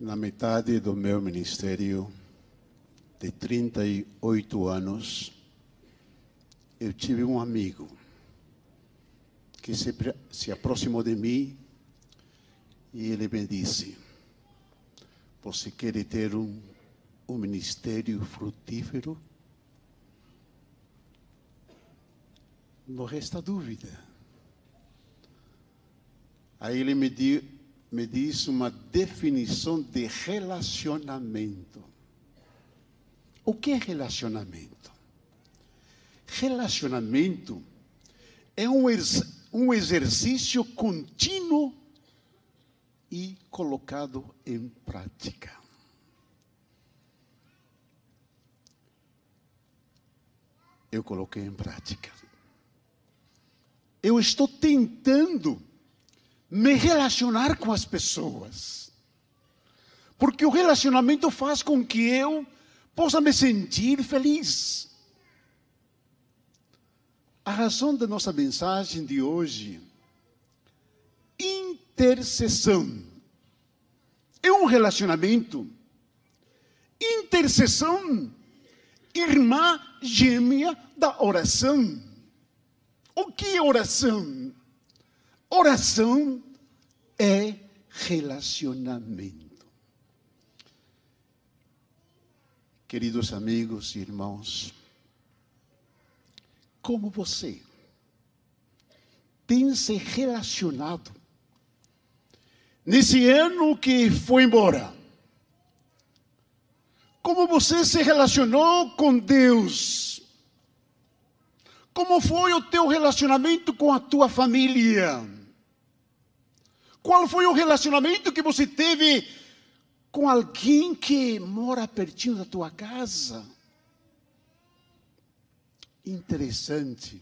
Na metade do meu ministério, de 38 anos, eu tive um amigo que se, se aproximou de mim e ele me disse: Você quer ter um, um ministério frutífero? Não resta dúvida. Aí ele me, di, me disse uma definição de relacionamento. O que é relacionamento? Relacionamento é um, um exercício contínuo e colocado em prática. Eu coloquei em prática. Eu estou tentando me relacionar com as pessoas. Porque o relacionamento faz com que eu possa me sentir feliz. A razão da nossa mensagem de hoje, intercessão. É um relacionamento. Intercessão, irmã gêmea da oração. O que é oração? Oração é relacionamento. Queridos amigos e irmãos, como você tem se relacionado nesse ano que foi embora? Como você se relacionou com Deus? Como foi o teu relacionamento com a tua família? Qual foi o relacionamento que você teve com alguém que mora pertinho da tua casa. Interessante.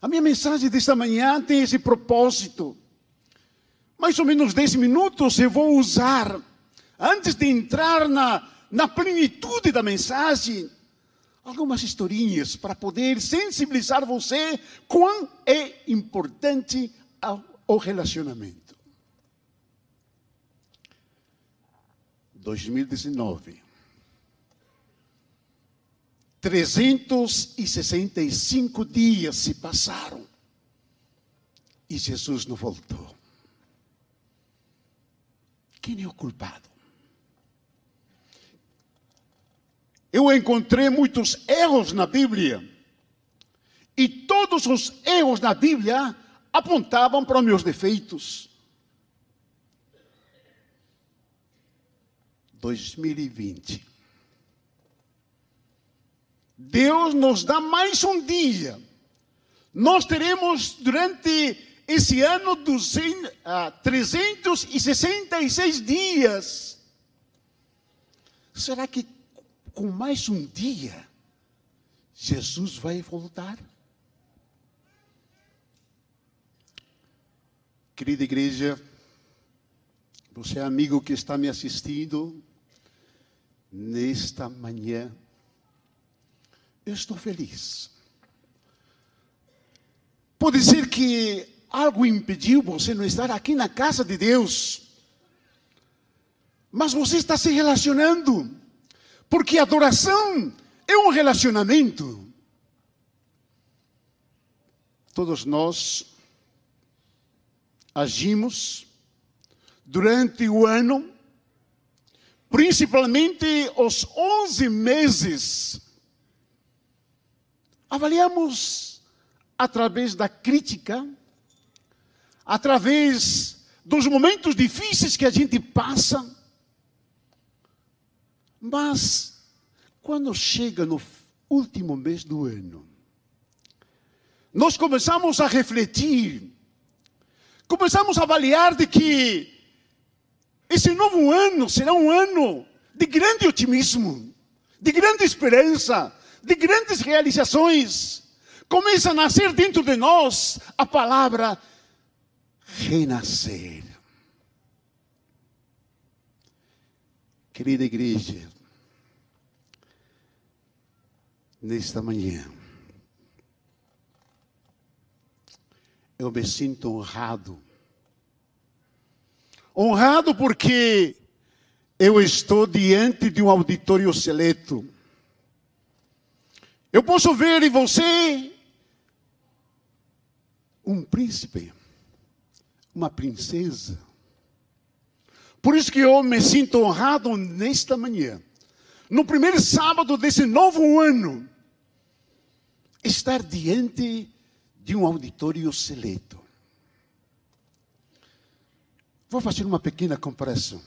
A minha mensagem desta manhã tem esse propósito. Mais ou menos 10 minutos eu vou usar, antes de entrar na, na plenitude da mensagem, algumas historinhas para poder sensibilizar você quão é importante o relacionamento. 2019. 365 dias se passaram e Jesus não voltou. Quem é o culpado? Eu encontrei muitos erros na Bíblia. E todos os erros na Bíblia apontavam para os meus defeitos. 2020. Deus nos dá mais um dia. Nós teremos durante esse ano 200, ah, 366 dias. Será que com mais um dia Jesus vai voltar? Querida igreja, você é amigo que está me assistindo, nesta manhã, eu estou feliz. Pode ser que algo impediu você não estar aqui na casa de Deus, mas você está se relacionando, porque adoração é um relacionamento. Todos nós agimos durante o ano principalmente os 11 meses, avaliamos através da crítica, através dos momentos difíceis que a gente passa, mas quando chega no último mês do ano, nós começamos a refletir, começamos a avaliar de que esse novo ano será um ano de grande otimismo, de grande esperança, de grandes realizações. Começa a nascer dentro de nós a palavra renascer. Querida igreja, nesta manhã, eu me sinto honrado honrado porque eu estou diante de um auditório seleto. Eu posso ver em você um príncipe, uma princesa. Por isso que eu me sinto honrado nesta manhã, no primeiro sábado desse novo ano, estar diante de um auditório seleto. Vou fazer uma pequena comparação.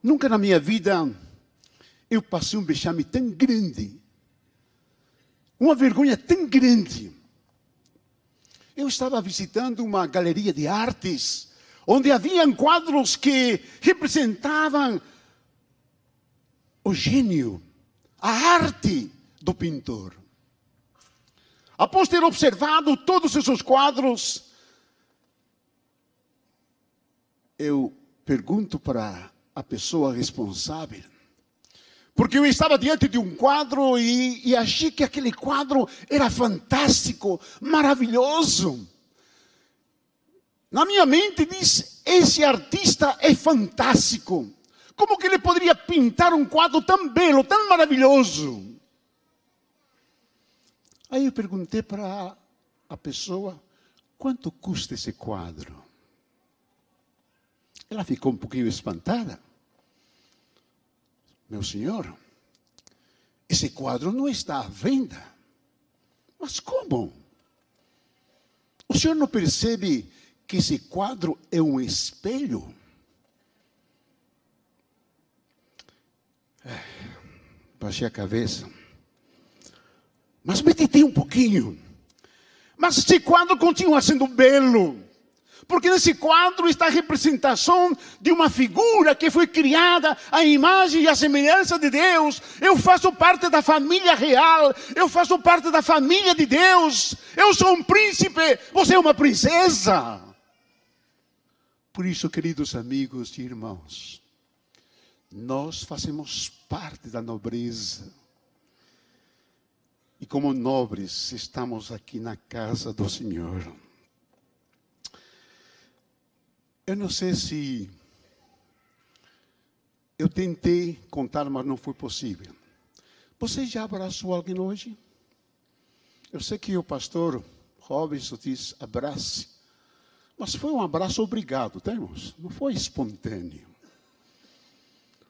Nunca na minha vida eu passei um vexame tão grande, uma vergonha tão grande. Eu estava visitando uma galeria de artes, onde haviam quadros que representavam o gênio, a arte do pintor. Após ter observado todos esses quadros, eu pergunto para a pessoa responsável, porque eu estava diante de um quadro e, e achei que aquele quadro era fantástico, maravilhoso. Na minha mente diz: esse artista é fantástico. Como que ele poderia pintar um quadro tão belo, tão maravilhoso? Aí eu perguntei para a pessoa: quanto custa esse quadro? Ela ficou um pouquinho espantada. Meu senhor, esse quadro não está à venda. Mas como? O senhor não percebe que esse quadro é um espelho? É, baixei a cabeça. Mas meditei um pouquinho. Mas esse quadro continua sendo belo. Porque nesse quadro está a representação de uma figura que foi criada à imagem e à semelhança de Deus. Eu faço parte da família real, eu faço parte da família de Deus. Eu sou um príncipe, você é uma princesa. Por isso, queridos amigos e irmãos, nós fazemos parte da nobreza. E como nobres, estamos aqui na casa do Senhor. Eu não sei se eu tentei contar, mas não foi possível. Você já abraçou alguém hoje? Eu sei que o pastor Robinson diz abrace, mas foi um abraço obrigado, tá, irmãos? Não foi espontâneo.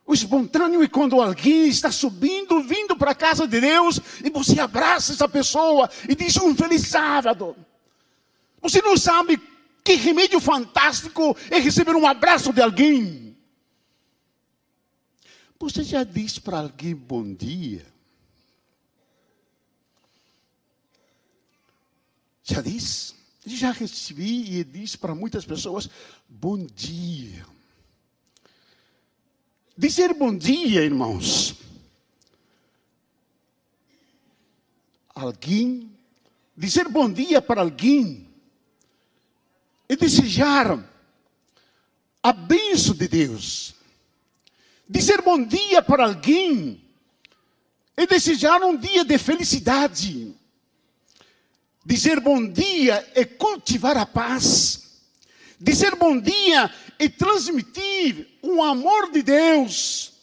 O espontâneo é quando alguém está subindo, vindo para a casa de Deus, e você abraça essa pessoa e diz um feliz sábado. Você não sabe que remédio fantástico é receber um abraço de alguém. Você já disse para alguém bom dia? Já disse? Já recebi e disse para muitas pessoas: bom dia. Dizer bom dia, irmãos. Alguém, dizer bom dia para alguém e desejar a bênção de Deus. Dizer bom dia para alguém e desejar um dia de felicidade. Dizer bom dia é cultivar a paz. Dizer bom dia é transmitir o amor de Deus.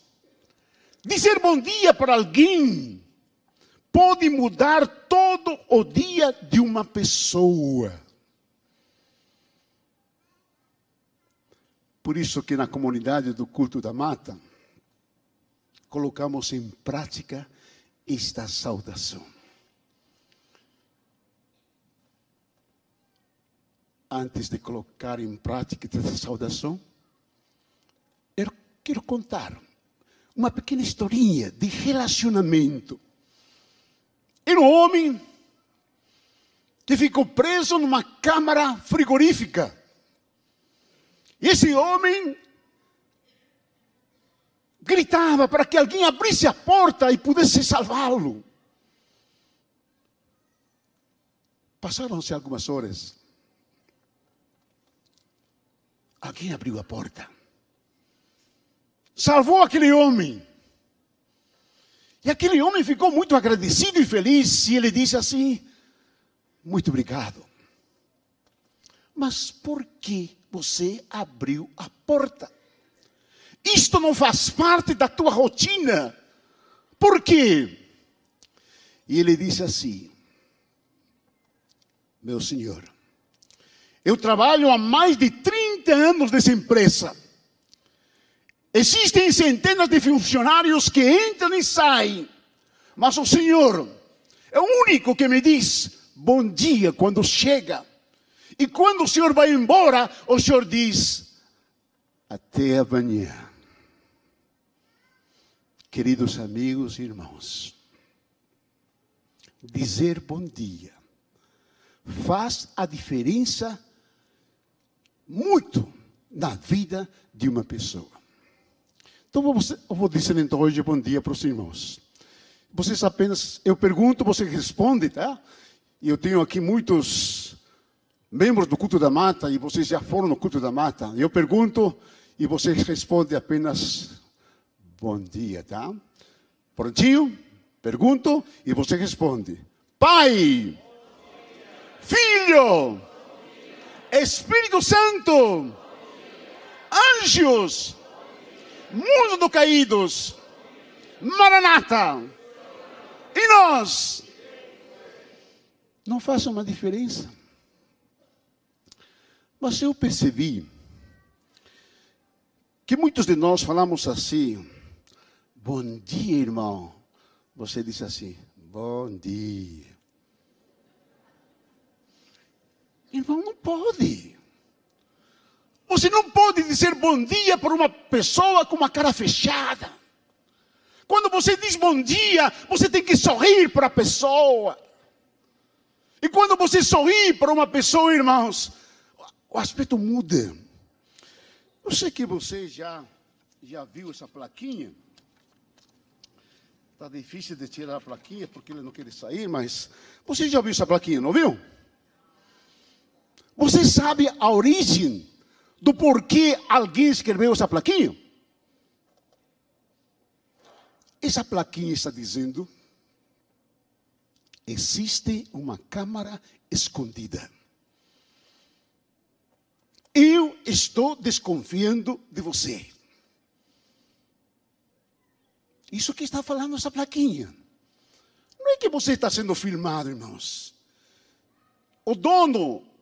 Dizer bom dia para alguém pode mudar todo o dia de uma pessoa. Por isso que na comunidade do culto da mata, colocamos em prática esta saudação. Antes de colocar em prática esta saudação, eu quero contar uma pequena historinha de relacionamento. Era um homem que ficou preso numa câmara frigorífica esse homem gritava para que alguém abrisse a porta e pudesse salvá-lo. Passaram-se algumas horas. Alguém abriu a porta. Salvou aquele homem. E aquele homem ficou muito agradecido e feliz. E ele disse assim: Muito obrigado. Mas por que você abriu a porta. isto não faz parte da tua rotina. Por quê? E ele disse assim: Meu senhor, eu trabalho há mais de 30 anos nessa empresa. Existem centenas de funcionários que entram e saem, mas o senhor é o único que me diz bom dia quando chega. E quando o senhor vai embora, o senhor diz até amanhã. Queridos amigos e irmãos, dizer bom dia faz a diferença muito na vida de uma pessoa. Então eu vou dizer então hoje bom dia para os irmãos. Vocês apenas, eu pergunto, você responde, tá? E eu tenho aqui muitos membros do culto da mata e vocês já foram no culto da mata. Eu pergunto e vocês respondem apenas bom dia, tá? Prontinho? Pergunto e você responde. Pai, Filho, Espírito Santo, anjos, mundo dos caídos, Maranata, e nós. Não faz uma diferença. Mas eu percebi que muitos de nós falamos assim, bom dia, irmão. Você disse assim, bom dia. Irmão, não pode. Você não pode dizer bom dia para uma pessoa com uma cara fechada. Quando você diz bom dia, você tem que sorrir para a pessoa. E quando você sorri para uma pessoa, irmãos, o aspecto muda. Eu sei que você já, já viu essa plaquinha. Está difícil de tirar a plaquinha porque ele não quer sair, mas você já viu essa plaquinha, não viu? Você sabe a origem do porquê alguém escreveu essa plaquinha? Essa plaquinha está dizendo: existe uma câmara escondida. Eu estou desconfiando de você. Isso que está falando essa plaquinha. Não é que você está sendo filmado, irmãos. O dono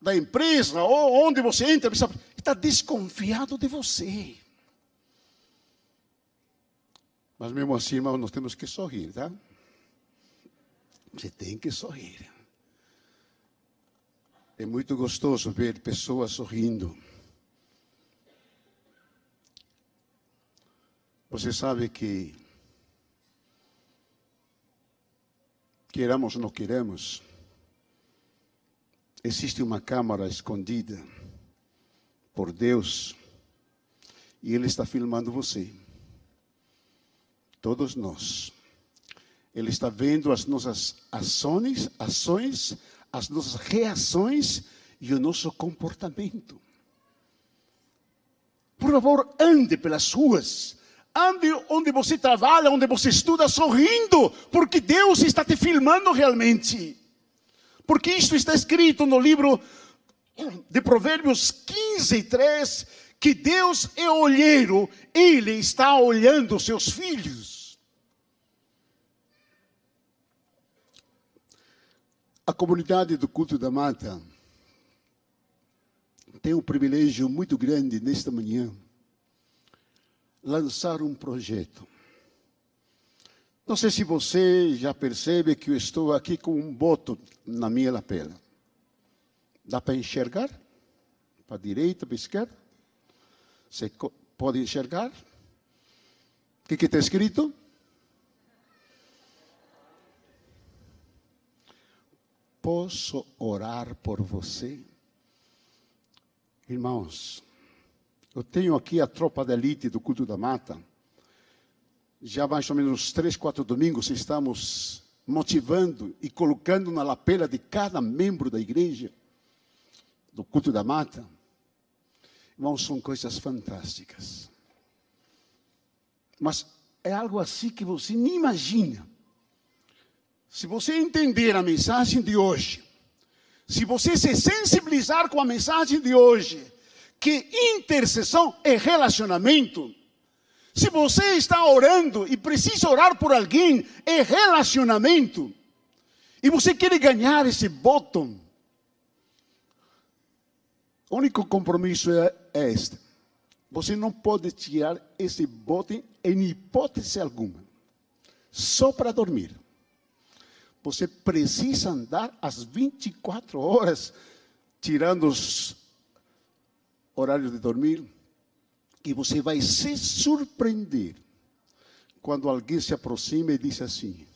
da empresa, ou onde você entra, está desconfiado de você. Mas mesmo assim, irmão, nós temos que sorrir, tá? Você tem que sorrir. É muito gostoso ver pessoas sorrindo. Você sabe que, queramos ou não queremos, existe uma câmara escondida por Deus e Ele está filmando você todos nós. Ele está vendo as nossas ações, ações, as nossas reações e o nosso comportamento. Por favor, ande pelas ruas. Ande onde você trabalha, onde você estuda, sorrindo, porque Deus está te filmando realmente. Porque isto está escrito no livro de Provérbios 15, 3, que Deus é olheiro, Ele está olhando os seus filhos. A comunidade do culto da mata tem um privilégio muito grande nesta manhã lançar um projeto. Não sei se você já percebe que eu estou aqui com um boto na minha lapela. Dá para enxergar? Para a direita, para a esquerda? Você pode enxergar? O que está escrito? Posso orar por você? Irmãos, eu tenho aqui a tropa da elite do culto da mata. Já mais ou menos três, quatro domingos estamos motivando e colocando na lapela de cada membro da igreja do culto da mata Irmãos, são coisas fantásticas. Mas é algo assim que você nem imagina. Se você entender a mensagem de hoje, se você se sensibilizar com a mensagem de hoje, que intercessão é relacionamento. Se você está orando e precisa orar por alguém, é relacionamento. E você quer ganhar esse botão. O único compromisso é, é este. Você não pode tirar esse botão em hipótese alguma. Só para dormir. Você precisa andar às 24 horas, tirando os horários de dormir, e você vai se surpreender quando alguém se aproxima e diz assim: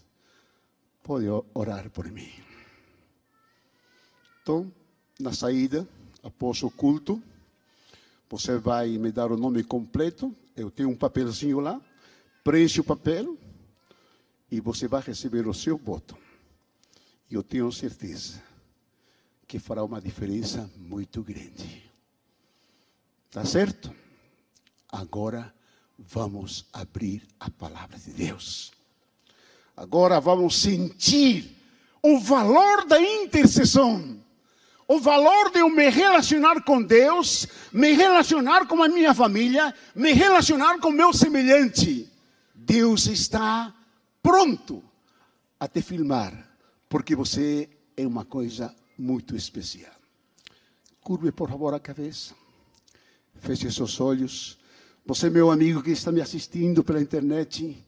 Pode orar por mim. Então, na saída, após o culto, você vai me dar o nome completo. Eu tenho um papelzinho lá. Preenche o papel e você vai receber o seu voto. E eu tenho certeza que fará uma diferença muito grande. Tá certo? Agora vamos abrir a palavra de Deus. Agora vamos sentir o valor da intercessão. O valor de eu me relacionar com Deus, me relacionar com a minha família, me relacionar com meu semelhante. Deus está pronto a te filmar, porque você é uma coisa muito especial. Curve, por favor, a cabeça. Feche seus olhos. Você, meu amigo que está me assistindo pela internet,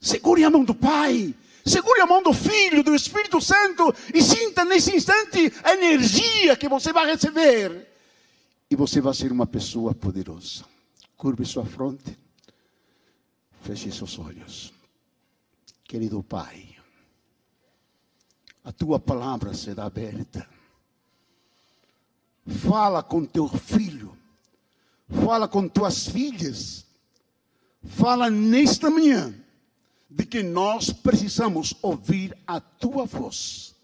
segure a mão do Pai, segure a mão do Filho, do Espírito Santo e sinta nesse instante a energia que você vai receber. E você vai ser uma pessoa poderosa. Curve sua fronte, feche seus olhos. Querido Pai, a tua palavra será aberta. Fala com teu filho fala com tuas filhas, fala nesta manhã de que nós precisamos ouvir a tua voz.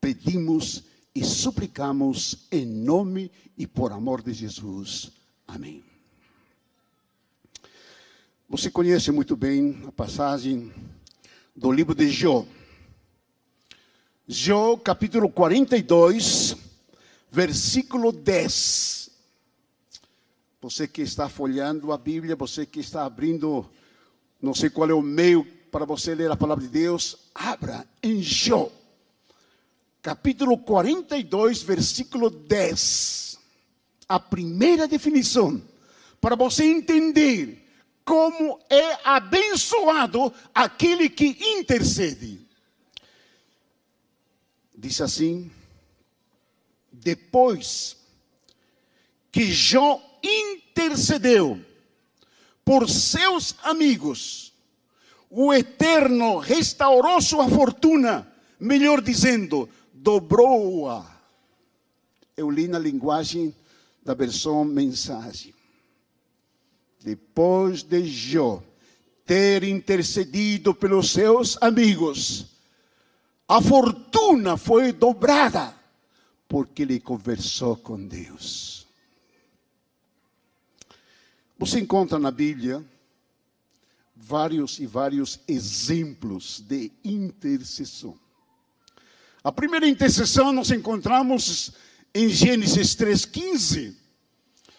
Pedimos e suplicamos em nome e por amor de Jesus. Amém. Você conhece muito bem a passagem do livro de Jó. Jó, capítulo 42, versículo 10. Você que está folhando a Bíblia, você que está abrindo, não sei qual é o meio para você ler a palavra de Deus, abra em Jó, capítulo 42, versículo 10. A primeira definição, para você entender como é abençoado aquele que intercede. Diz assim: depois que Jó intercedeu por seus amigos, o Eterno restaurou sua fortuna, melhor dizendo, dobrou-a. Eu li na linguagem da versão mensagem. Depois de Jó ter intercedido pelos seus amigos, a fortuna foi dobrada, porque ele conversou com Deus. Você encontra na Bíblia vários e vários exemplos de intercessão. A primeira intercessão nós encontramos em Gênesis 3,15,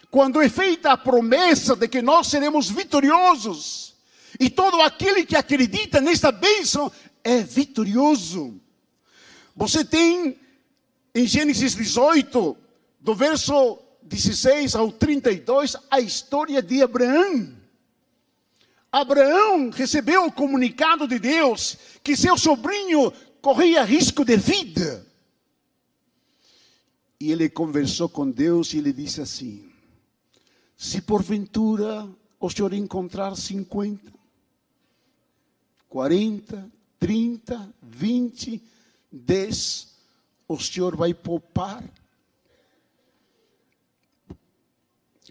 quando é feita a promessa de que nós seremos vitoriosos, e todo aquele que acredita nesta bênção é vitorioso. Você tem em Gênesis 18, do verso 16 ao 32, a história de Abraão. Abraão recebeu o comunicado de Deus que seu sobrinho corria risco de vida. E ele conversou com Deus e ele disse assim: Se porventura o senhor encontrar 50, 40, 30, 20, 10, o senhor vai poupar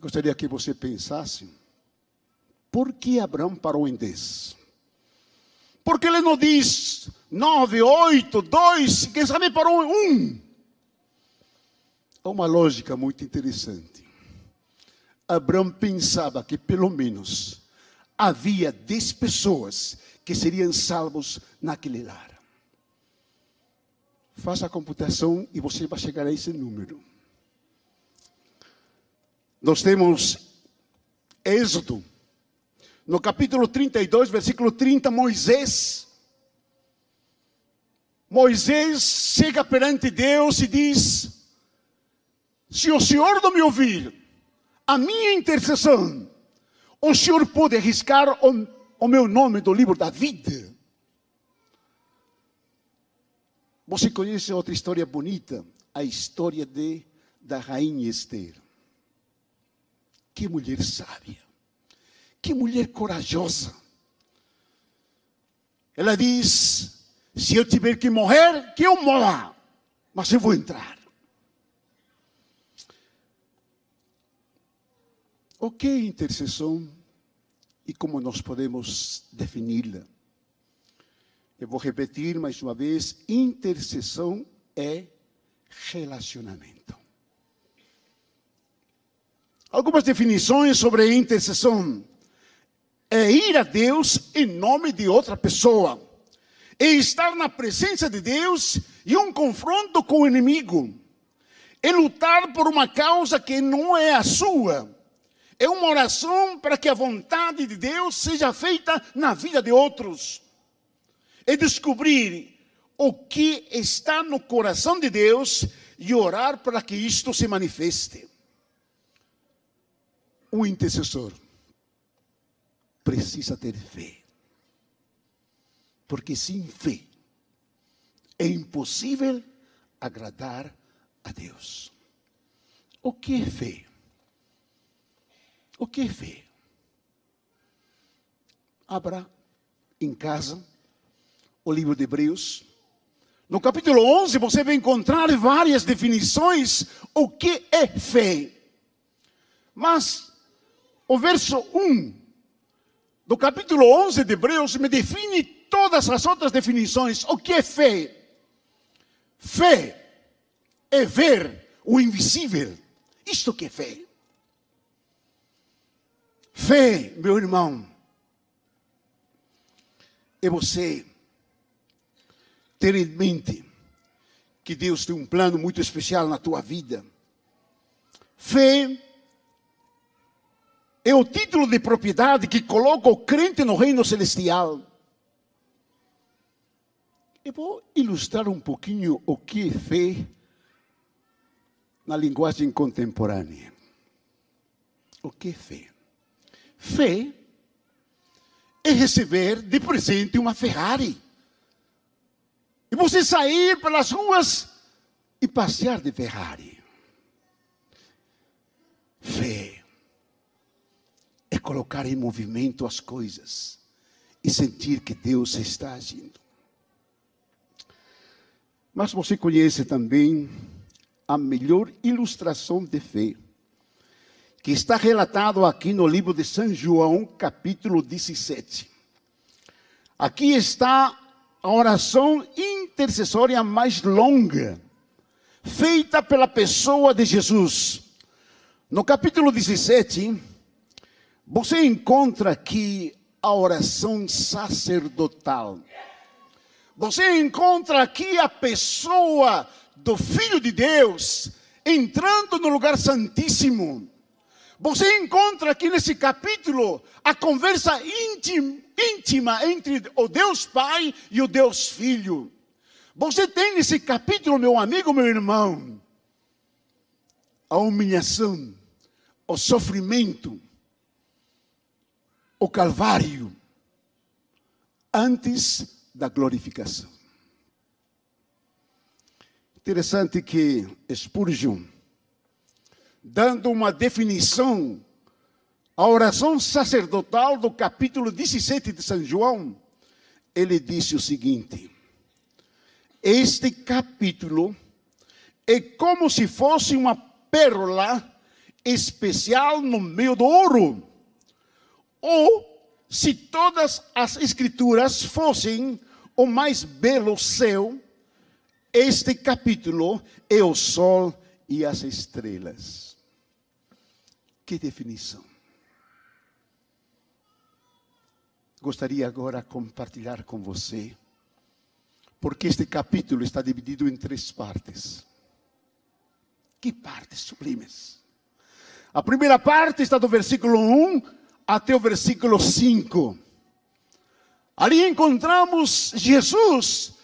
Gostaria que você pensasse, por que Abraão parou em 10? Porque ele não diz 9, 8, 2, quem sabe parou em 1. É uma lógica muito interessante. Abraão pensava que pelo menos havia 10 pessoas que seriam salvos naquele lar. Faça a computação e você vai chegar a esse número. Nós temos Êxodo, no capítulo 32, versículo 30, Moisés. Moisés chega perante Deus e diz: Se o Senhor não me ouvir, a minha intercessão, o Senhor pode arriscar o, o meu nome do livro da vida. Você conhece outra história bonita? A história de, da rainha Esther. Que mulher sábia. Que mulher corajosa. Ela diz: se eu tiver que morrer, que eu morra, mas eu vou entrar. O que é intercessão e como nós podemos defini-la? Eu vou repetir mais uma vez: intercessão é relacionamento. Algumas definições sobre intercessão. É ir a Deus em nome de outra pessoa. É estar na presença de Deus e um confronto com o inimigo. É lutar por uma causa que não é a sua. É uma oração para que a vontade de Deus seja feita na vida de outros. É descobrir o que está no coração de Deus e orar para que isto se manifeste o intercessor precisa ter fé. Porque sem fé é impossível agradar a Deus. O que é fé? O que é fé? Abra em casa o livro de Hebreus. No capítulo 11 você vai encontrar várias definições o que é fé. Mas o verso 1 do capítulo 11 de Hebreus me define todas as outras definições. O que é fé? Fé é ver o invisível. Isto que é fé. Fé, meu irmão, é você ter em mente que Deus tem um plano muito especial na tua vida. Fé é o título de propriedade que coloca o crente no reino celestial. Eu vou ilustrar um pouquinho o que é fé na linguagem contemporânea. O que é fé? Fé é receber de presente uma Ferrari. E você sair pelas ruas e passear de Ferrari. Fé colocar em movimento as coisas e sentir que Deus está agindo. Mas você conhece também a melhor ilustração de fé, que está relatado aqui no livro de São João, capítulo 17. Aqui está a oração intercessória mais longa, feita pela pessoa de Jesus. No capítulo 17, você encontra aqui a oração sacerdotal. Você encontra aqui a pessoa do Filho de Deus entrando no lugar santíssimo. Você encontra aqui nesse capítulo a conversa íntima, entre o Deus Pai e o Deus Filho. Você tem nesse capítulo, meu amigo, meu irmão, a humilhação, o sofrimento, o Calvário antes da glorificação. Interessante que Spurgeon, dando uma definição à oração sacerdotal do capítulo 17 de São João, ele disse o seguinte: Este capítulo é como se fosse uma pérola especial no meio do ouro ou se todas as escrituras fossem o mais belo céu, este capítulo é o sol e as estrelas. Que definição. Gostaria agora de compartilhar com você, porque este capítulo está dividido em três partes. Que partes sublimes! A primeira parte está do versículo 1 até o versículo 5. Ali encontramos Jesus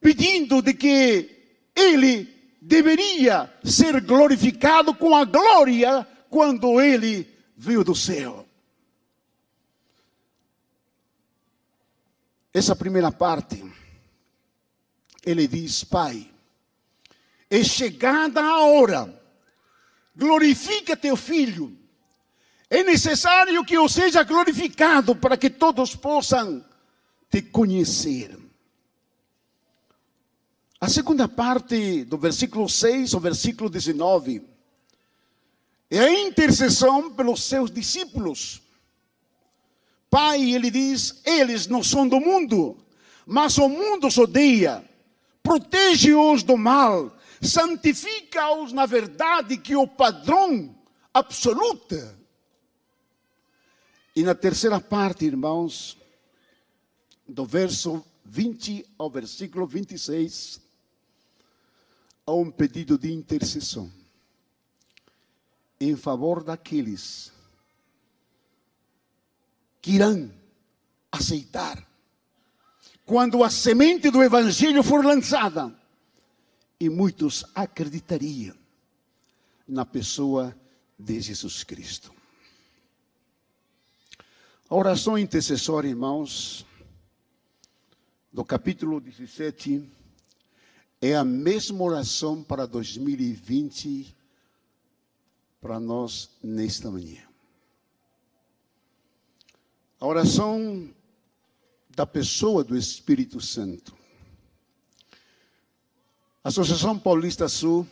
pedindo de que ele deveria ser glorificado com a glória quando ele veio do céu. Essa primeira parte, ele diz: Pai, é chegada a hora, glorifica teu filho. É necessário que eu seja glorificado para que todos possam te conhecer. A segunda parte do versículo 6 ao versículo 19 é a intercessão pelos seus discípulos. Pai, ele diz: eles não são do mundo, mas o mundo os odeia. Protege-os do mal, santifica-os na verdade, que é o padrão absoluta. E na terceira parte, irmãos, do verso 20 ao versículo 26, há um pedido de intercessão em favor daqueles que irão aceitar quando a semente do Evangelho for lançada e muitos acreditariam na pessoa de Jesus Cristo. A oração intercessória, irmãos, do capítulo 17, é a mesma oração para 2020 para nós nesta manhã. A oração da pessoa do Espírito Santo. A Associação Paulista Sul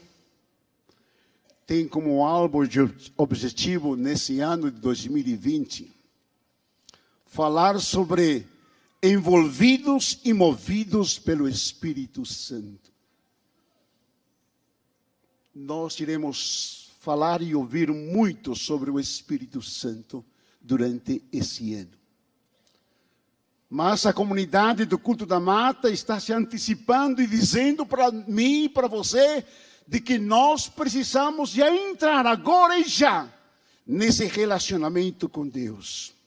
tem como alvo de objetivo nesse ano de 2020 falar sobre envolvidos e movidos pelo Espírito Santo. Nós iremos falar e ouvir muito sobre o Espírito Santo durante esse ano. Mas a comunidade do culto da mata está se antecipando e dizendo para mim e para você de que nós precisamos já entrar agora e já nesse relacionamento com Deus.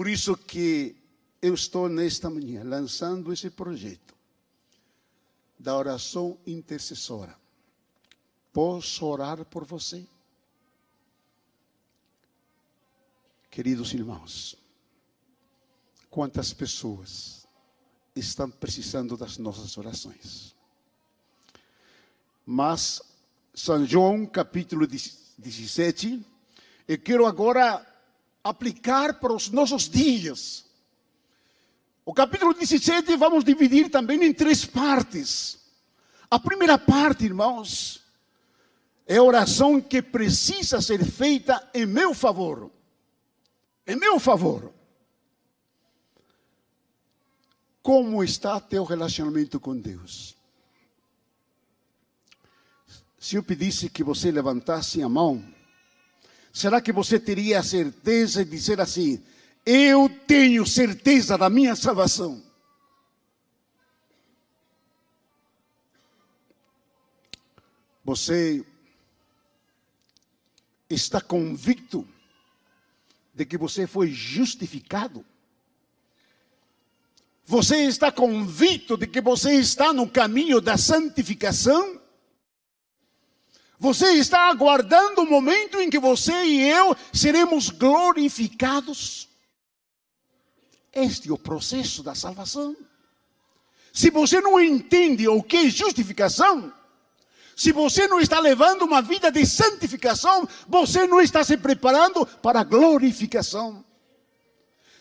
Por isso que eu estou nesta manhã lançando esse projeto da oração intercessora. Posso orar por você? Queridos irmãos, quantas pessoas estão precisando das nossas orações. Mas, São João, capítulo 17, eu quero agora aplicar para os nossos dias o capítulo 17 vamos dividir também em três partes. A primeira parte, irmãos, é a oração que precisa ser feita em meu favor. Em meu favor. Como está teu relacionamento com Deus? Se eu pedisse que você levantasse a mão, será que você teria a certeza de dizer assim: eu tenho certeza da minha salvação. Você está convicto de que você foi justificado? Você está convicto de que você está no caminho da santificação? Você está aguardando o momento em que você e eu seremos glorificados? Este é o processo da salvação. Se você não entende o que é justificação, se você não está levando uma vida de santificação, você não está se preparando para a glorificação.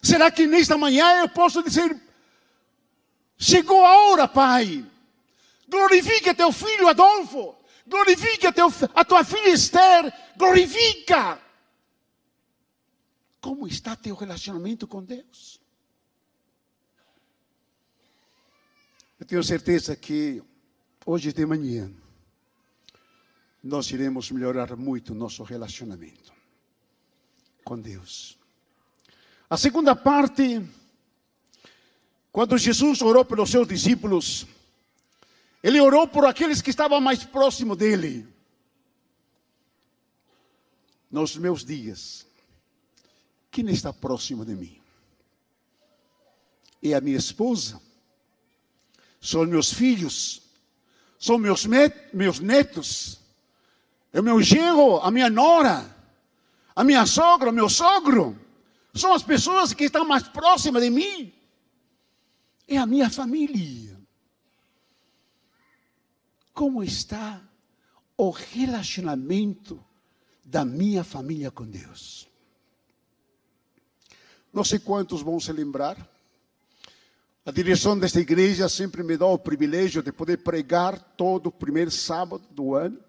Será que nesta manhã eu posso dizer: chegou a hora, Pai, glorifica teu filho Adolfo, glorifica teu, a tua filha Esther, glorifica. Como está teu relacionamento com Deus? Eu tenho certeza que hoje de manhã nós iremos melhorar muito o nosso relacionamento com Deus. A segunda parte, quando Jesus orou pelos seus discípulos, ele orou por aqueles que estavam mais próximos dele. nos meus dias, quem está próximo de mim? É a minha esposa? São meus filhos? São meus, meus netos? É o meu genro, a minha nora? A minha sogra, o meu sogro? São as pessoas que estão mais próximas de mim? É a minha família. Como está o relacionamento da minha família com Deus? Não sei quantos vão se lembrar. A direção desta igreja sempre me dá o privilégio de poder pregar todo o primeiro sábado do ano,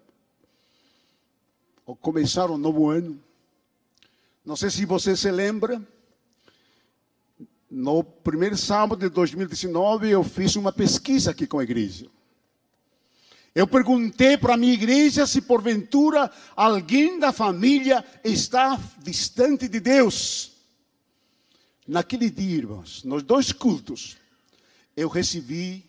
ou começar um novo ano. Não sei se você se lembra, no primeiro sábado de 2019 eu fiz uma pesquisa aqui com a igreja. Eu perguntei para a minha igreja se porventura alguém da família está distante de Deus. Naquele dia, irmãos, nos dois cultos, eu recebi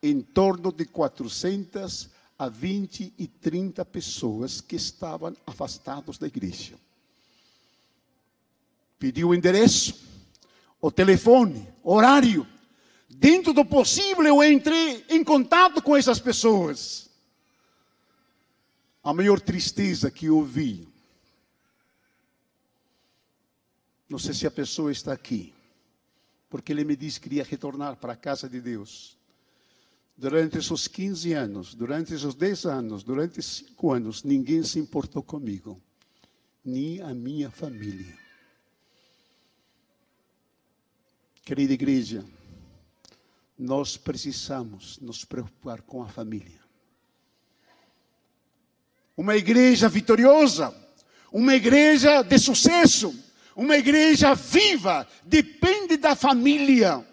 em torno de 400 a 20 e 30 pessoas que estavam afastados da igreja. Pedi o endereço, o telefone, horário. Dentro do possível, eu entrei em contato com essas pessoas. A maior tristeza que eu vi Não sei se a pessoa está aqui, porque ele me disse que queria retornar para a casa de Deus. Durante esses 15 anos, durante esses 10 anos, durante 5 anos, ninguém se importou comigo, nem a minha família. Querida igreja, nós precisamos nos preocupar com a família. Uma igreja vitoriosa, uma igreja de sucesso, uma igreja viva depende da família.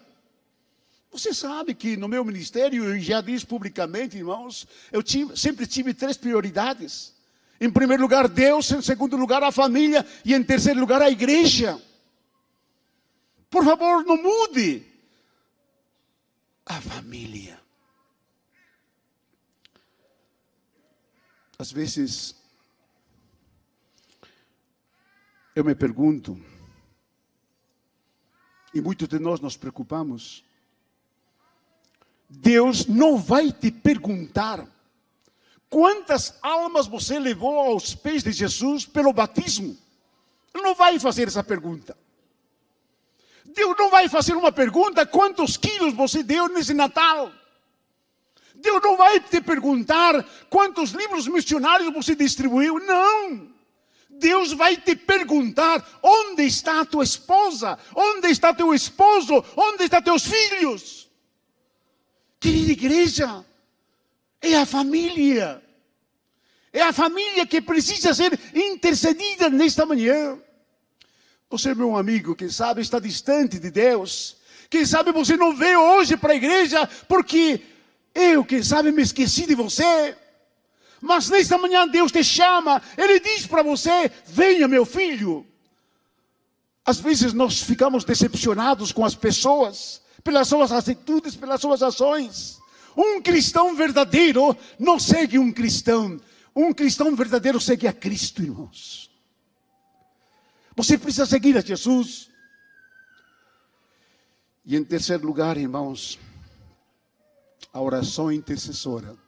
Você sabe que no meu ministério, eu já disse publicamente, irmãos, eu tive, sempre tive três prioridades. Em primeiro lugar, Deus, em segundo lugar, a família e em terceiro lugar, a igreja. Por favor, não mude a família. Às vezes, Eu me pergunto, e muitos de nós nos preocupamos, Deus não vai te perguntar quantas almas você levou aos pés de Jesus pelo batismo. Ele não vai fazer essa pergunta. Deus não vai fazer uma pergunta quantos quilos você deu nesse Natal. Deus não vai te perguntar quantos livros missionários você distribuiu. Não. Deus vai te perguntar: onde está a tua esposa? Onde está teu esposo? Onde estão teus filhos? Querida igreja, é a família. É a família que precisa ser intercedida nesta manhã. Você, meu amigo, quem sabe está distante de Deus. Quem sabe você não veio hoje para a igreja porque eu, quem sabe, me esqueci de você. Mas nesta manhã Deus te chama, Ele diz para você: venha, meu filho. Às vezes nós ficamos decepcionados com as pessoas, pelas suas atitudes, pelas suas ações. Um cristão verdadeiro não segue um cristão, um cristão verdadeiro segue a Cristo, irmãos. Você precisa seguir a Jesus. E em terceiro lugar, irmãos, a oração intercessora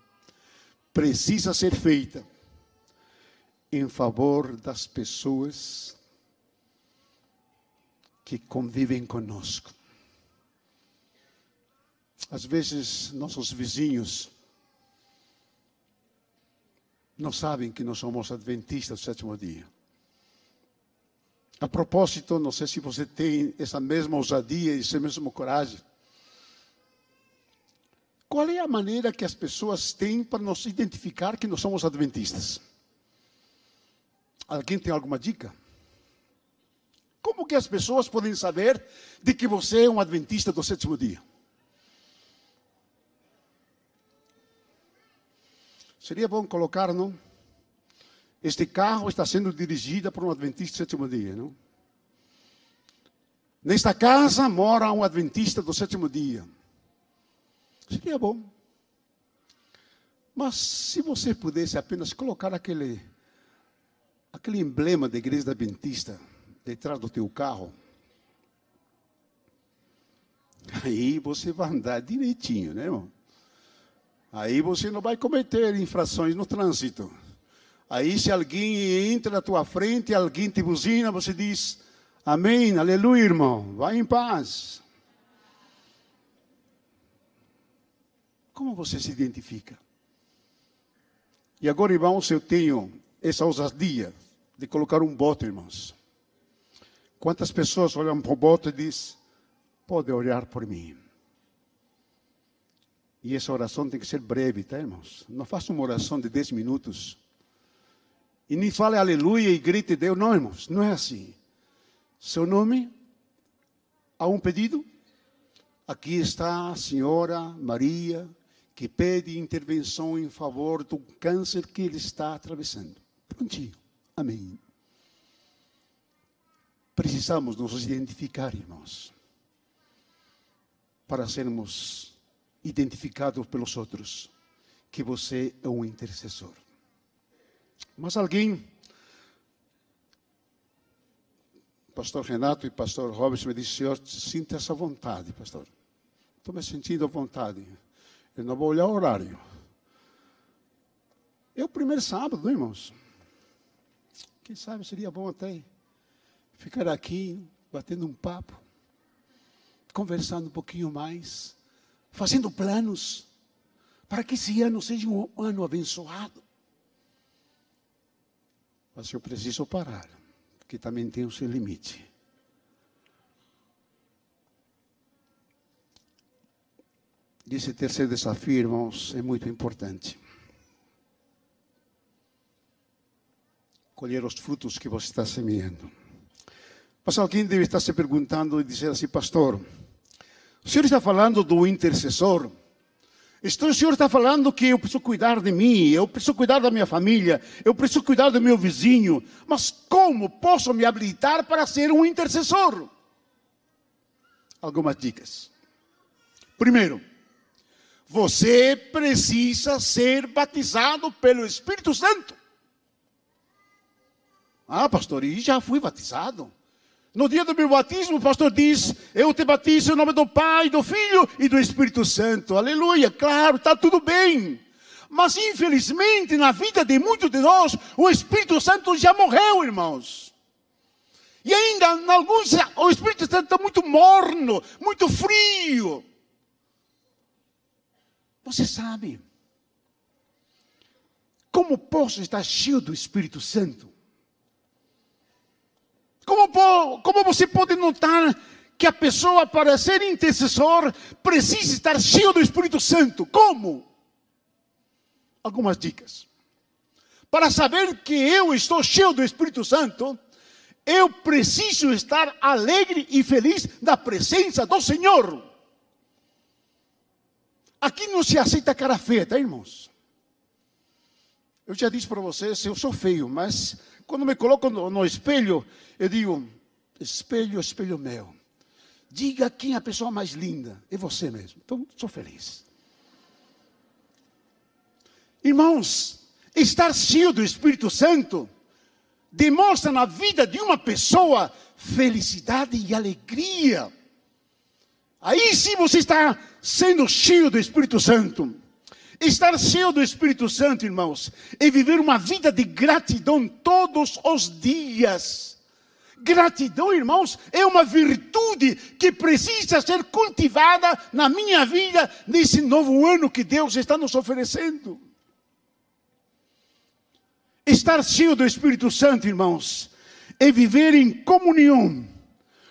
precisa ser feita em favor das pessoas que convivem conosco. Às vezes, nossos vizinhos não sabem que nós somos adventistas do sétimo dia. A propósito, não sei se você tem essa mesma ousadia e essa mesma coragem. Qual é a maneira que as pessoas têm para nos identificar que nós somos adventistas? Alguém tem alguma dica? Como que as pessoas podem saber de que você é um adventista do sétimo dia? Seria bom colocar, não? Este carro está sendo dirigido por um adventista do sétimo dia, não? Nesta casa mora um adventista do sétimo dia. Seria bom. Mas se você pudesse apenas colocar aquele aquele emblema da igreja adventista detrás do teu carro. Aí você vai andar direitinho, né, irmão? Aí você não vai cometer infrações no trânsito. Aí se alguém entra na tua frente, alguém te buzina, você diz, amém, aleluia, irmão, vai em paz. Como você se identifica? E agora, irmãos, eu tenho essa ousadia de colocar um bote, irmãos. Quantas pessoas olham para o bote e dizem, pode orar por mim. E essa oração tem que ser breve, tá, irmãos? Não faça uma oração de 10 minutos. E nem fale aleluia e grite Deus. Não, irmãos, não é assim. Seu nome? Há um pedido? Aqui está a senhora Maria que pede intervenção em favor do câncer que ele está atravessando. Prontinho. Amém. Precisamos nos identificar, irmãos, para sermos identificados pelos outros, que você é um intercessor. Mas alguém, pastor Renato e pastor Robson, me disse, senhor, sinta essa vontade, pastor. Estou me sentindo à vontade. Eu não vou olhar o horário. É o primeiro sábado, né, irmãos? Quem sabe seria bom até ficar aqui, batendo um papo, conversando um pouquinho mais, fazendo planos, para que esse ano seja um ano abençoado. Mas eu preciso parar, porque também tem o seu limite. Esse terceiro desafio, irmãos, é muito importante. Colher os frutos que você está semeando. Mas alguém deve estar se perguntando e dizer assim, pastor, o senhor está falando do intercessor? Então, o senhor está falando que eu preciso cuidar de mim, eu preciso cuidar da minha família, eu preciso cuidar do meu vizinho, mas como posso me habilitar para ser um intercessor? Algumas dicas. Primeiro, você precisa ser batizado pelo Espírito Santo. Ah, pastor, e já fui batizado. No dia do meu batismo, o pastor diz: Eu te batizo em nome do Pai, do Filho e do Espírito Santo. Aleluia, claro, está tudo bem. Mas infelizmente, na vida de muitos de nós, o Espírito Santo já morreu, irmãos. E ainda, em alguns, o Espírito Santo está muito morno, muito frio. Você sabe como posso estar cheio do Espírito Santo? Como, como você pode notar que a pessoa, para ser intercessor, precisa estar cheio do Espírito Santo? Como? Algumas dicas. Para saber que eu estou cheio do Espírito Santo, eu preciso estar alegre e feliz na presença do Senhor. Aqui não se aceita cara feia, tá, irmãos? Eu já disse para vocês, eu sou feio, mas quando me coloco no, no, espelho, eu digo: espelho, espelho meu. Diga quem é a pessoa mais linda. É você mesmo. Então, sou feliz. Irmãos, estar cheio do Espírito Santo demonstra na vida de uma pessoa felicidade e alegria. Aí sim você está sendo cheio do Espírito Santo. Estar cheio do Espírito Santo, irmãos, é viver uma vida de gratidão todos os dias. Gratidão, irmãos, é uma virtude que precisa ser cultivada na minha vida nesse novo ano que Deus está nos oferecendo. Estar cheio do Espírito Santo, irmãos, é viver em comunhão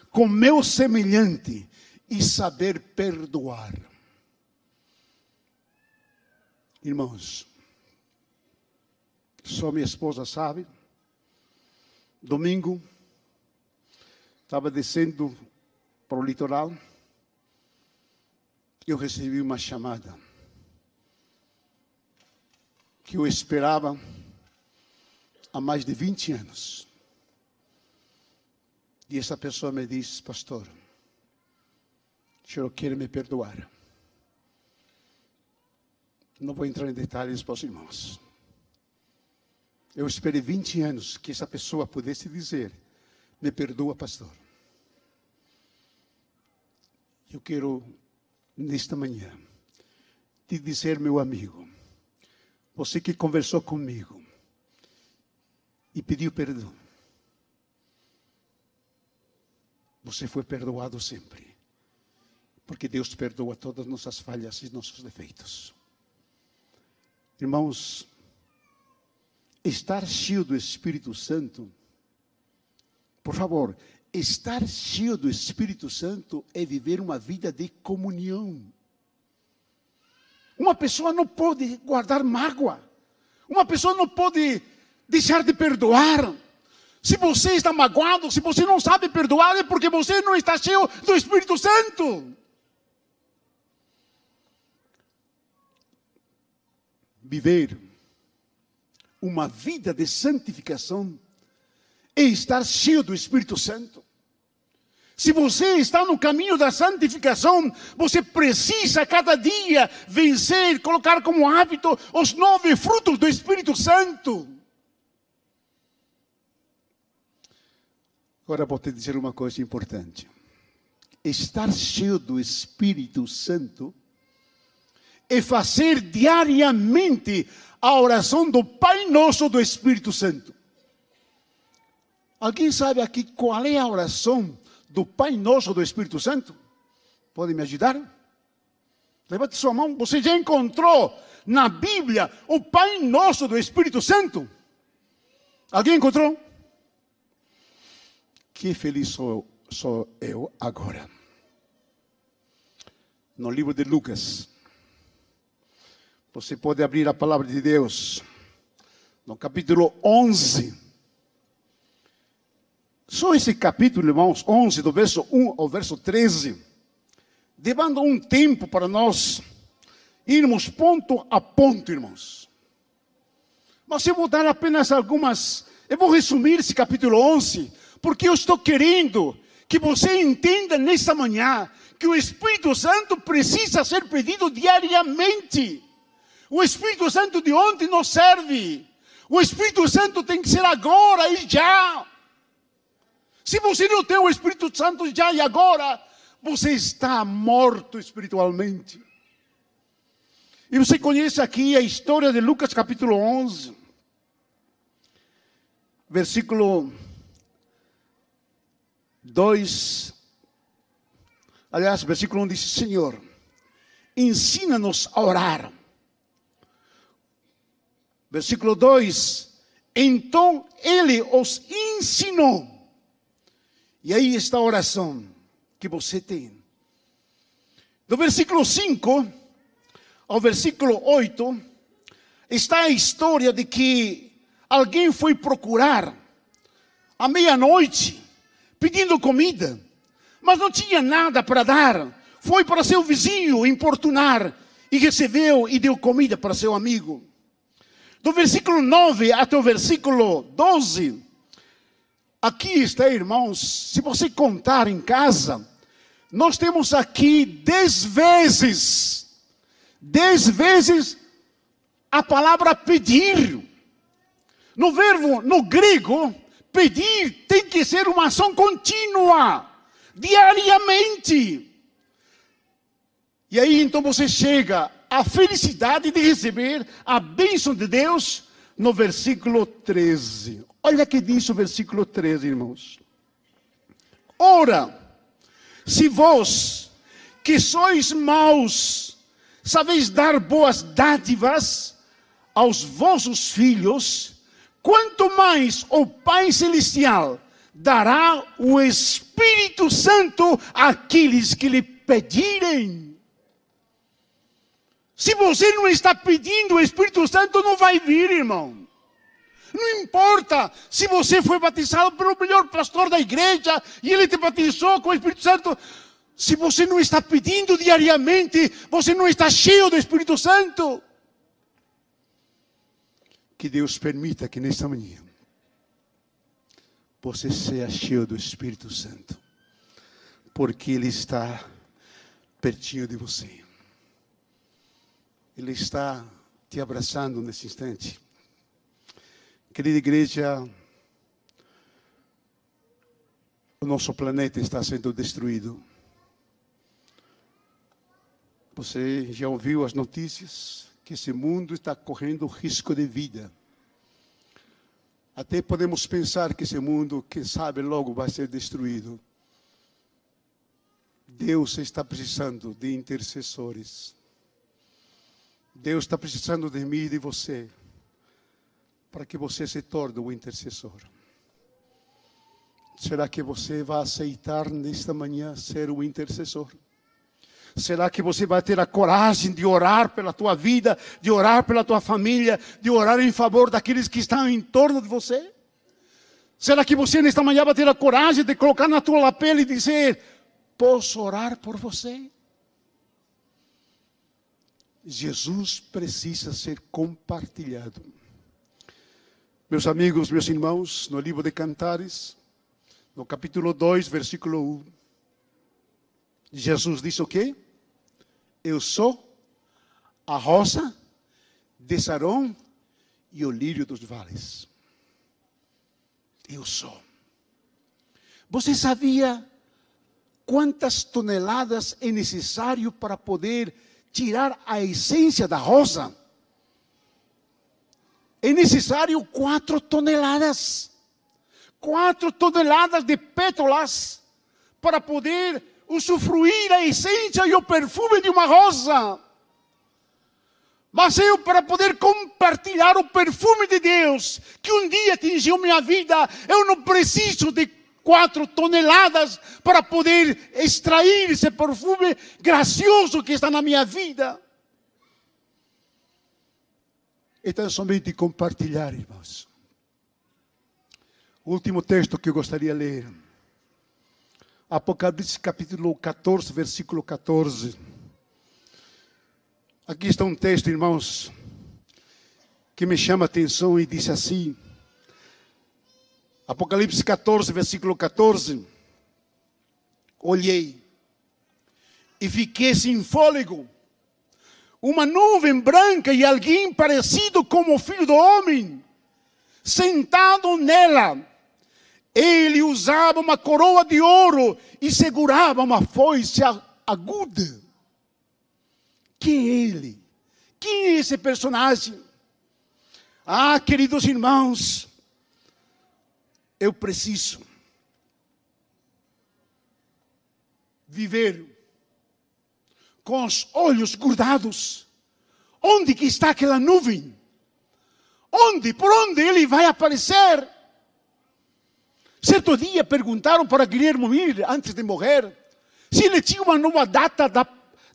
com meu semelhante e saber perdoar. Irmãos, só minha esposa sabe. Domingo, estava descendo para o litoral. Eu recebi uma chamada que eu esperava há mais de 20 anos. E essa pessoa me disse, pastor, o senhor quer me perdoar. Não vou entrar em detalhes para os irmãos. Eu esperei 20 anos que essa pessoa pudesse dizer: Me perdoa, pastor. Eu quero, nesta manhã, te dizer, meu amigo, você que conversou comigo e pediu perdão, você foi perdoado sempre, porque Deus perdoa todas nossas falhas e nossos defeitos. Irmãos, estar cheio do Espírito Santo, por favor, estar cheio do Espírito Santo é viver uma vida de comunhão. Uma pessoa não pode guardar mágoa. Uma pessoa não pode deixar de perdoar. Se você está magoado, se você não sabe perdoar, é porque você não está cheio do Espírito Santo. Viver uma vida de santificação é estar cheio do Espírito Santo. Se você está no caminho da santificação, você precisa cada dia vencer, colocar como hábito os nove frutos do Espírito Santo. Agora vou te dizer uma coisa importante. Estar cheio do Espírito Santo é fazer diariamente a oração do Pai Nosso do Espírito Santo. Alguém sabe aqui qual é a oração do Pai Nosso do Espírito Santo? Pode me ajudar? Levante sua mão. Você já encontrou na Bíblia o Pai Nosso do Espírito Santo? Alguém encontrou? Que feliz sou, sou eu agora. No livro de Lucas, você pode abrir a palavra de Deus no capítulo 11. Só esse capítulo, irmãos, 11, do verso 1 ao verso 13, demanda um tempo para nós irmos ponto a ponto, irmãos. Mas eu vou dar apenas algumas, eu vou resumir esse capítulo 11, porque eu estou querendo que você entenda nesta manhã que o Espírito Santo precisa ser pedido diariamente. O Espírito Santo de ontem não serve. O Espírito Santo tem que ser agora e já. Se você não tem o Espírito Santo já e agora, você está morto espiritualmente. E você conhece aqui a história de Lucas capítulo 11, versículo 2. Aliás, versículo 1 diz: Senhor, ensina-nos a orar Versículo 2: Então ele os ensinou. E aí está a oração que você tem. Do versículo 5 ao versículo 8, está a história de que alguém foi procurar à meia-noite, pedindo comida, mas não tinha nada para dar. Foi para seu vizinho importunar e recebeu e deu comida para seu amigo. Do versículo 9 até o versículo 12, aqui está, irmãos, se você contar em casa, nós temos aqui dez vezes, dez vezes a palavra pedir. No verbo, no grego, pedir tem que ser uma ação contínua, diariamente. E aí então você chega a felicidade de receber a bênção de Deus no versículo 13. Olha que diz o versículo 13, irmãos. Ora, se vós, que sois maus, sabeis dar boas dádivas aos vossos filhos, quanto mais o Pai Celestial dará o Espírito Santo àqueles que lhe pedirem. Se você não está pedindo, o Espírito Santo não vai vir, irmão. Não importa se você foi batizado pelo melhor pastor da igreja e ele te batizou com o Espírito Santo. Se você não está pedindo diariamente, você não está cheio do Espírito Santo. Que Deus permita que nesta manhã você seja cheio do Espírito Santo, porque Ele está pertinho de você. Ele está te abraçando nesse instante. Querida igreja, o nosso planeta está sendo destruído. Você já ouviu as notícias que esse mundo está correndo risco de vida. Até podemos pensar que esse mundo, quem sabe, logo vai ser destruído. Deus está precisando de intercessores. Deus está precisando de mim e de você, para que você se torne um intercessor. Será que você vai aceitar nesta manhã ser um intercessor? Será que você vai ter a coragem de orar pela tua vida, de orar pela tua família, de orar em favor daqueles que estão em torno de você? Será que você nesta manhã vai ter a coragem de colocar na tua lapela e dizer: Posso orar por você? Jesus precisa ser compartilhado. Meus amigos, meus irmãos, no livro de Cantares, no capítulo 2, versículo 1, Jesus disse o quê? Eu sou a rosa de Saron e o lírio dos vales. Eu sou. Você sabia quantas toneladas é necessário para poder tirar a essência da rosa? É necessário quatro toneladas. Quatro toneladas de pétalas para poder usufruir a essência e o perfume de uma rosa. Mas eu, para poder compartilhar o perfume de Deus, que um dia atingiu minha vida, eu não preciso de quatro toneladas para poder extrair esse perfume gracioso que está na minha vida. Então, somente compartilhar, irmãos. O último texto que eu gostaria de ler. Apocalipse capítulo 14, versículo 14. Aqui está um texto, irmãos, que me chama a atenção e diz assim: Apocalipse 14, versículo 14. Olhei e fiquei sem fôlego. Uma nuvem branca e alguém parecido como o filho do homem, sentado nela ele usava uma coroa de ouro e segurava uma foice aguda. Quem é ele? Quem é esse personagem? Ah, queridos irmãos, eu preciso viver com os olhos grudados. Onde que está aquela nuvem? Onde? Por onde ele vai aparecer? Certo dia perguntaram para Guilherme Miller, antes de morrer, se ele tinha uma nova data da,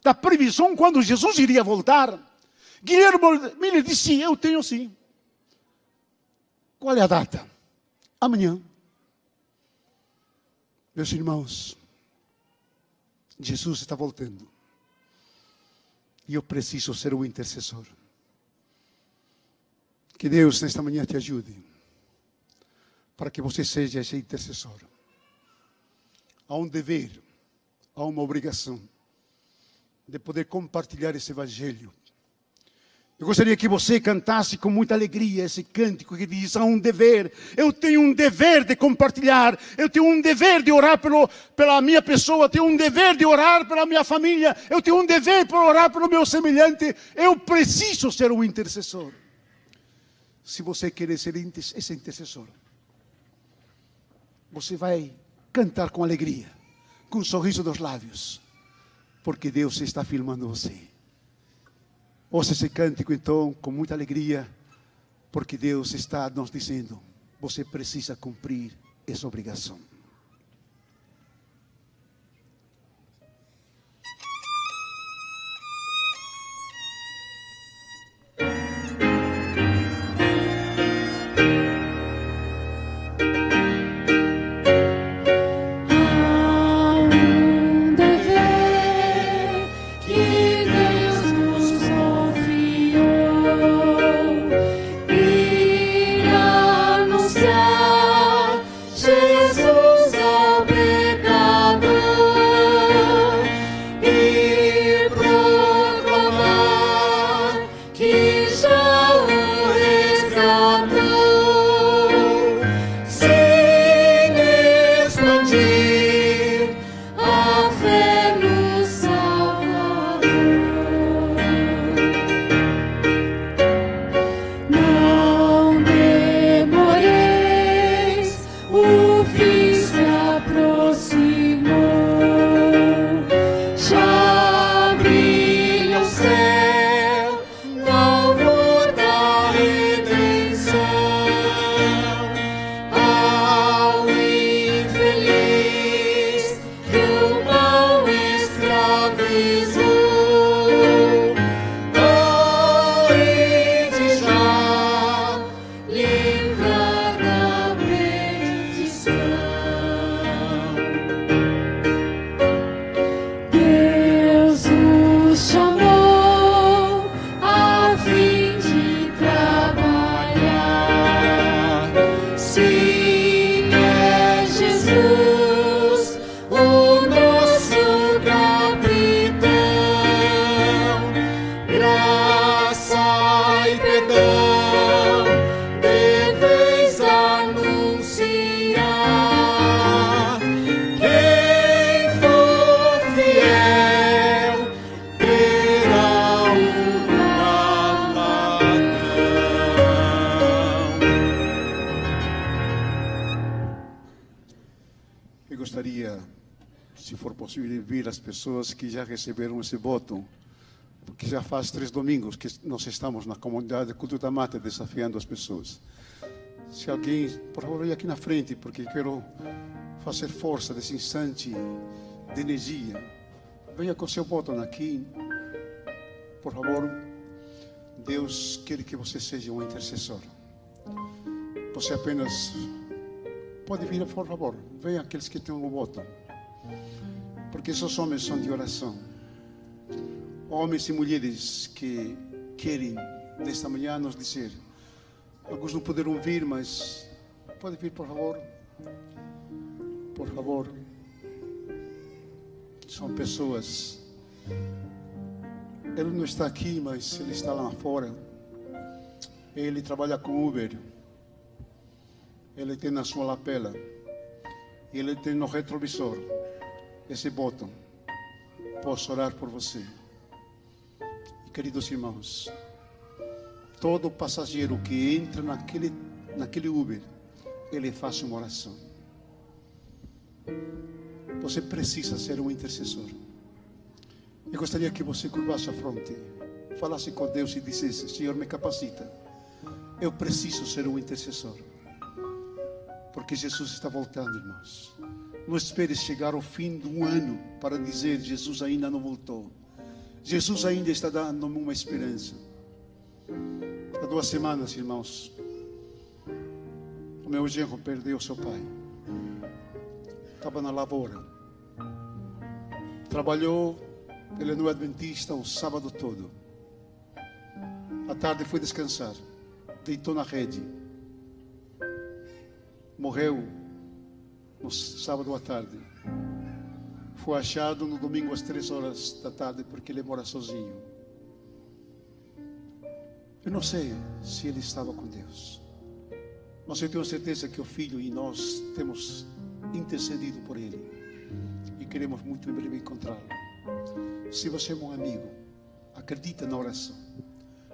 da previsão quando Jesus iria voltar. Guilherme Miller disse: Eu tenho sim. Qual é a data? Amanhã. Meus irmãos, Jesus está voltando. E eu preciso ser o intercessor. Que Deus nesta manhã te ajude para que você seja esse intercessor. Há um dever, há uma obrigação de poder compartilhar esse evangelho. Eu gostaria que você cantasse com muita alegria esse cântico que diz: há um dever, eu tenho um dever de compartilhar, eu tenho um dever de orar pelo, pela minha pessoa, eu tenho um dever de orar pela minha família, eu tenho um dever para orar pelo meu semelhante, eu preciso ser um intercessor. Se você querer ser esse intercessor, você vai cantar com alegria, com um sorriso nos lábios, porque Deus está filmando você. Ouça esse cântico então com muita alegria, porque Deus está nos dizendo: você precisa cumprir essa obrigação. Possível, vir as pessoas que já receberam esse voto, porque já faz três domingos que nós estamos na comunidade de Culto da Mata desafiando as pessoas. Se alguém, por favor, aqui na frente, porque quero fazer força desse instante de energia. Venha com seu botão aqui. Por favor, Deus quer que você seja um intercessor. Você apenas pode vir, por favor. Venha aqueles que têm um botão. Porque esses homens são de oração. Homens e mulheres que querem, nesta manhã, nos dizer. Alguns não puderam vir, mas pode vir, por favor. Por favor. São pessoas. Ele não está aqui, mas ele está lá fora. Ele trabalha com Uber. Ele tem na sua lapela. Ele tem no retrovisor esse botão. Posso orar por você. Queridos irmãos, todo passageiro que entra naquele, naquele Uber, ele faz uma oração. Você precisa ser um intercessor. Eu gostaria que você curvasse a fronte, falasse com Deus e dissesse: Senhor, me capacita. Eu preciso ser um intercessor. Porque Jesus está voltando, irmãos. Não espere chegar ao fim do ano para dizer: Jesus ainda não voltou. Jesus ainda está dando-me uma esperança. Há duas semanas, irmãos, o meu genro perdeu seu pai. Estava na lavoura. Trabalhou, ele é adventista, o sábado todo. À tarde foi descansar. Deitou na rede. Morreu no sábado à tarde. Foi achado no domingo às três horas da tarde porque ele mora sozinho. Eu não sei se ele estava com Deus, mas eu tenho certeza que o filho e nós temos intercedido por ele e queremos muito em breve encontrá-lo. Se você é um amigo, acredita na oração,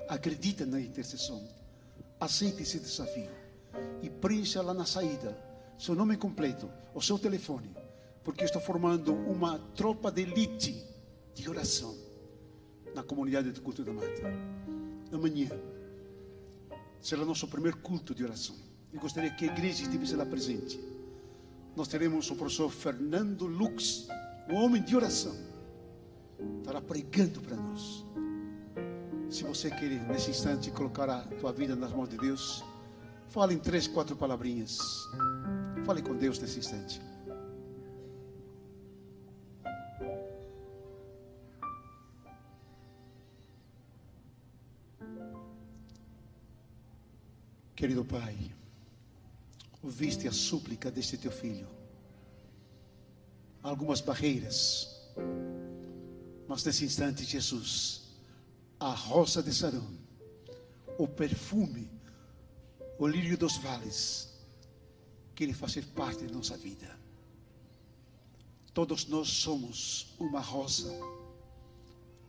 acredita na intercessão, aceite esse desafio e preencha lá na saída seu nome completo, o seu telefone, porque estou formando uma tropa de elite de oração na comunidade do culto da mata. Amanhã será nosso primeiro culto de oração. Eu gostaria que a igreja estivesse lá presente. Nós teremos o professor Fernando Lux, um homem de oração, estará pregando para nós. Se você quer nesse instante colocar a tua vida nas mãos de Deus, fale em três, quatro palavrinhas. Fale com Deus nesse instante. Querido Pai, ouviste a súplica deste teu filho. Algumas barreiras, mas nesse instante, Jesus, a rosa de Sarão, o perfume, o lírio dos vales, quer fazer parte de nossa vida. Todos nós somos uma rosa.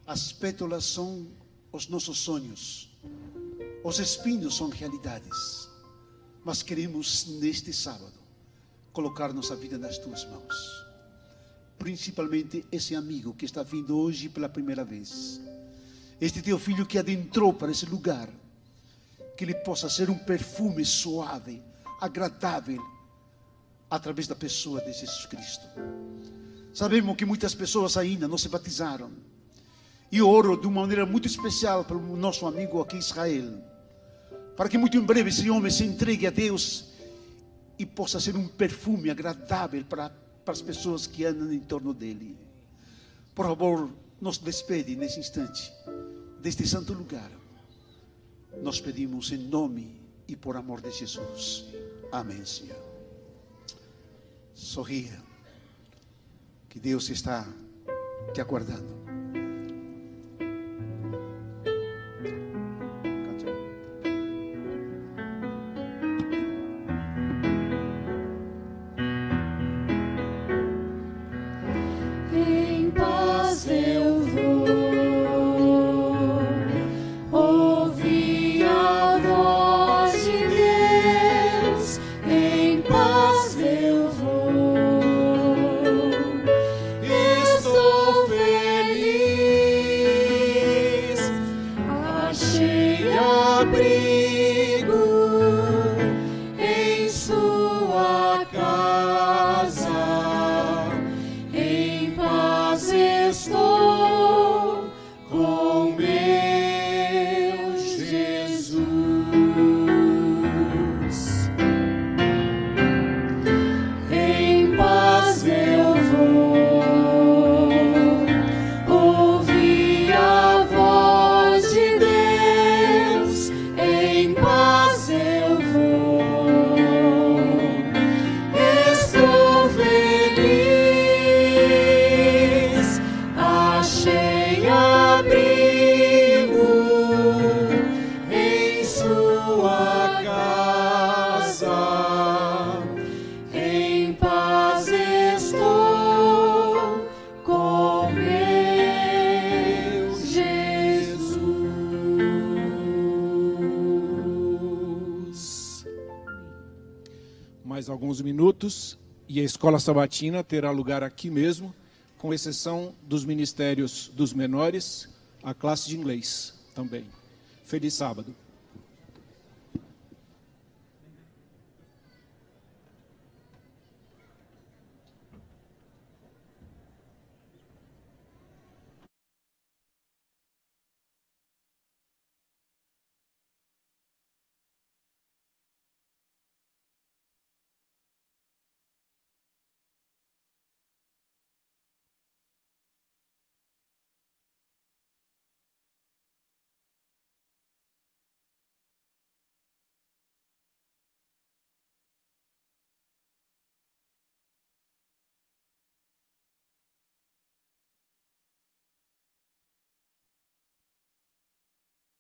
As pétalas são os nossos sonhos. Os espinhos são realidades. Mas queremos neste sábado colocar nossa vida nas tuas mãos. Principalmente esse amigo que está vindo hoje pela primeira vez. Este teu filho que adentrou para esse lugar. Que ele possa ser um perfume suave, agradável através da pessoa de Jesus Cristo. Sabemos que muitas pessoas ainda não se batizaram. E oro de uma maneira muito especial para o nosso amigo aqui em Israel, para que muito em breve esse homem se entregue a Deus e possa ser um perfume agradável para, para as pessoas que andam em torno dele. Por favor, nos despede nesse instante deste santo lugar. Nós pedimos em nome e por amor de Jesus. Amém, Senhor sorria, que Deus está te aguardando. the storm. Minutos e a escola sabatina terá lugar aqui mesmo, com exceção dos ministérios dos menores, a classe de inglês também. Feliz sábado.